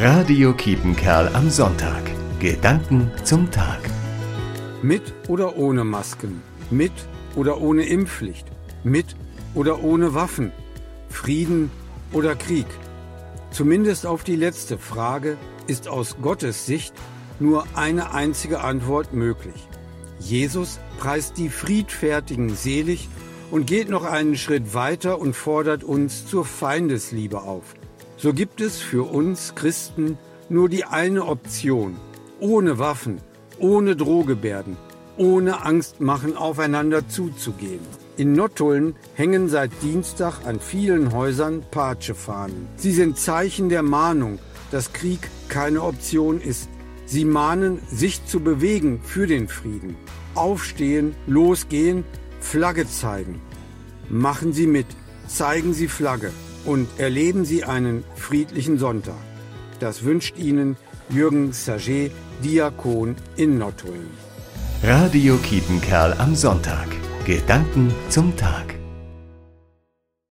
Radio Kiepenkerl am Sonntag. Gedanken zum Tag. Mit oder ohne Masken? Mit oder ohne Impfpflicht? Mit oder ohne Waffen? Frieden oder Krieg? Zumindest auf die letzte Frage ist aus Gottes Sicht nur eine einzige Antwort möglich. Jesus preist die Friedfertigen selig und geht noch einen Schritt weiter und fordert uns zur Feindesliebe auf. So gibt es für uns Christen nur die eine Option, ohne Waffen, ohne Drohgebärden, ohne Angst machen, aufeinander zuzugehen. In Nottuln hängen seit Dienstag an vielen Häusern Patschefahnen. Sie sind Zeichen der Mahnung, dass Krieg keine Option ist. Sie mahnen, sich zu bewegen für den Frieden. Aufstehen, losgehen, Flagge zeigen. Machen Sie mit, zeigen Sie Flagge und erleben Sie einen friedlichen Sonntag. Das wünscht Ihnen Jürgen Saget, Diakon in Nottuln. Radio Kiepenkerl am Sonntag. Gedanken zum Tag.